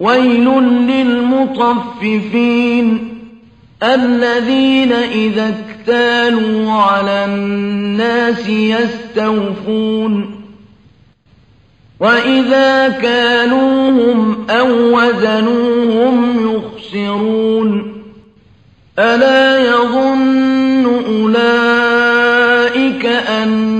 ويل للمطففين الذين إذا اكتالوا على الناس يستوفون وإذا كانوهم أو وزنوهم يخسرون ألا يظن أولئك أنهم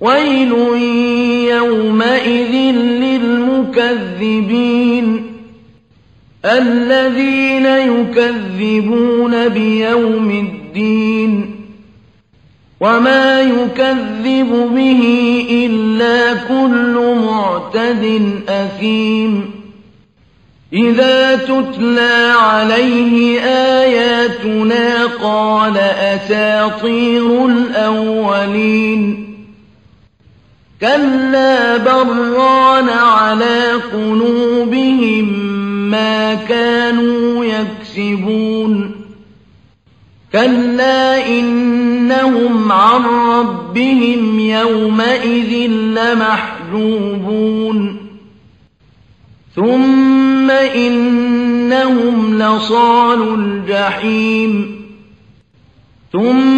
ويل يومئذ للمكذبين الذين يكذبون بيوم الدين وما يكذب به إلا كل معتد أثيم إذا تتلى عليه آياتنا قال أساطير الأولين كلا بران على قلوبهم ما كانوا يكسبون كلا إنهم عن ربهم يومئذ لمحجوبون ثم إنهم لصال الجحيم ثم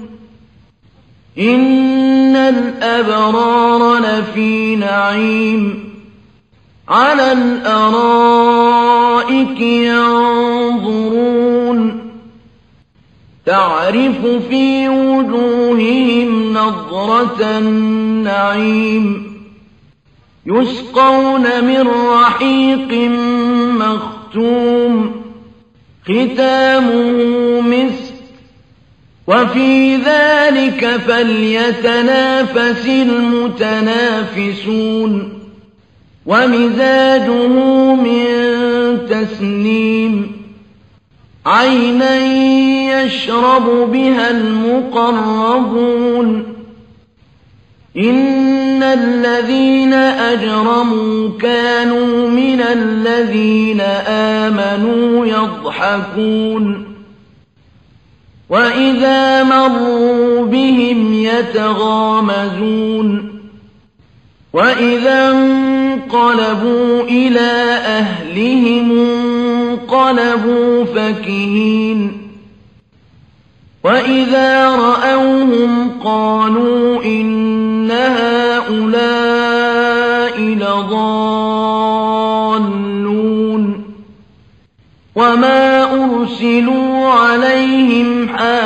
إن الأبرار لفي نعيم على الأرائك ينظرون تعرف في وجوههم نظرة النعيم يسقون من رحيق مختوم ختامه مسك وفي ذلك فليتنافس المتنافسون ومزاجه من تسنيم عينا يشرب بها المقربون إن الذين أجرموا كانوا من الذين آمنوا يضحكون وإذا مروا بهم يتغامزون وإذا انقلبوا إلى أهلهم انقلبوا فكهين وإذا رأوهم قالوا إن هؤلاء لضالون وما أرسلوا عليهم